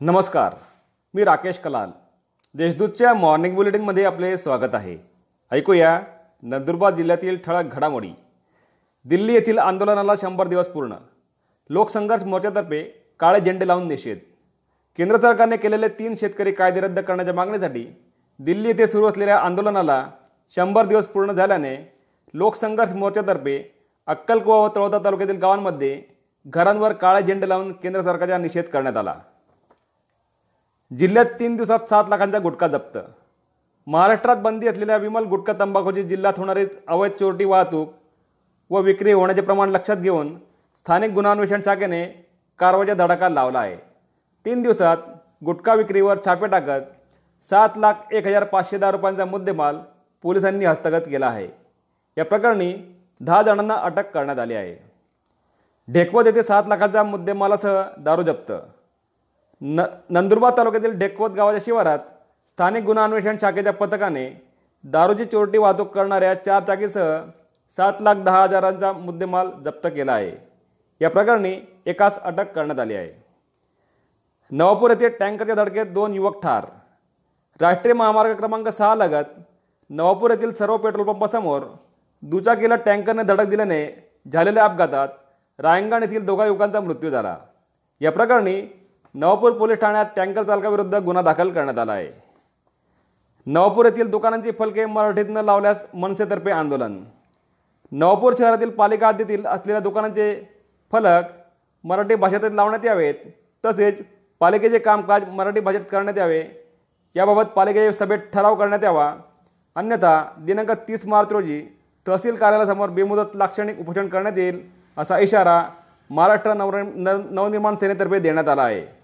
नमस्कार मी राकेश कलाल. देशदूतच्या मॉर्निंग बुलेटिनमध्ये आपले स्वागत आहे. ऐकूया नंदुरबार जिल्ह्यातील ठळक घडामोडी. दिल्ली येथील आंदोलनाला शंभर दिवस पूर्ण. लोकसंघर्ष मोर्चातर्फे काळे झेंडे लावून निषेध. केंद्र सरकारने केलेले तीन शेतकरी कायदे रद्द करण्याच्या मागणीसाठी दिल्ली येथे सुरू असलेल्या आंदोलनाला शंभर दिवस पूर्ण झाल्याने लोकसंघर्ष मोर्चातर्फे अक्कलकुवा व तळोदा तालुक्यातील गावांमध्ये घरांवर काळे झेंडे लावून केंद्र सरकारचा निषेध करण्यात आला. जिल्ह्यात तीन दिवसात सात लाखांचा गुटखा जप्त. महाराष्ट्रात बंदी असलेल्या विमल गुटखा तंबाखूची जिल्ह्यात होणारी अवैध चोरटी वाहतूक व विक्री होण्याचे प्रमाण लक्षात घेऊन स्थानिक गुन्हान्वेषण शाखेने कारवाईचा धडाका लावला आहे. तीन दिवसात गुटखा विक्रीवर छापे टाकत सात लाख एक हजार पाचशे दहा रुपयांचा मुद्देमाल पोलिसांनी हस्तगत केला आहे. या प्रकरणी दहा जणांना अटक करण्यात आली आहे. ढेकवत येथे सात लाखाचा मुद्देमालासह दारू जप्त. न नंदुरबार तालुक्यातील ढेकवत गावाच्या शिवारात स्थानिक गुन्हा अन्वेषण शाखेच्या पथकाने दारूची चोरटी वाहतूक करणाऱ्या चार चाकीसह सात लाख दहा हजारांचा मुद्देमाल जप्त केला आहे. या प्रकरणी एकास अटक करण्यात आली आहे. नवापूर येथे टँकरच्या धडकेत दोन युवक ठार. राष्ट्रीय महामार्ग क्रमांक सहा लगत नवापूर येथील सर्व पेट्रोल पंपासमोर दुचाकीला टँकरने धडक दिल्याने झालेल्या अपघातात रायंगण येथील दोघा युवकांचा मृत्यू झाला. या प्रकरणी नवापूर पोलीस ठाण्यात टँकर चालकाविरुद्ध गुन्हा दाखल करण्यात आला आहे. नवापूर येथील दुकानांची फलके मराठीत न लावल्यास मनसेतर्फे आंदोलन. नवापूर शहरातील पालिका हद्दीतील असलेल्या दुकानांचे फलक मराठी भाषेतच लावण्यात यावेत तसेच पालिकेचे कामकाज मराठी भाषेत करण्यात यावे. याबाबत पालिकेच्या सभेत ठराव करण्यात यावा. अन्यथा दिनांक तीस मार्च रोजी तहसील कार्यालयासमोर बेमुदत लाक्षणिक उपोषण करण्यात येईल असा इशारा महाराष्ट्र नवर न नवनिर्माण सेनेतर्फे देण्यात आला आहे.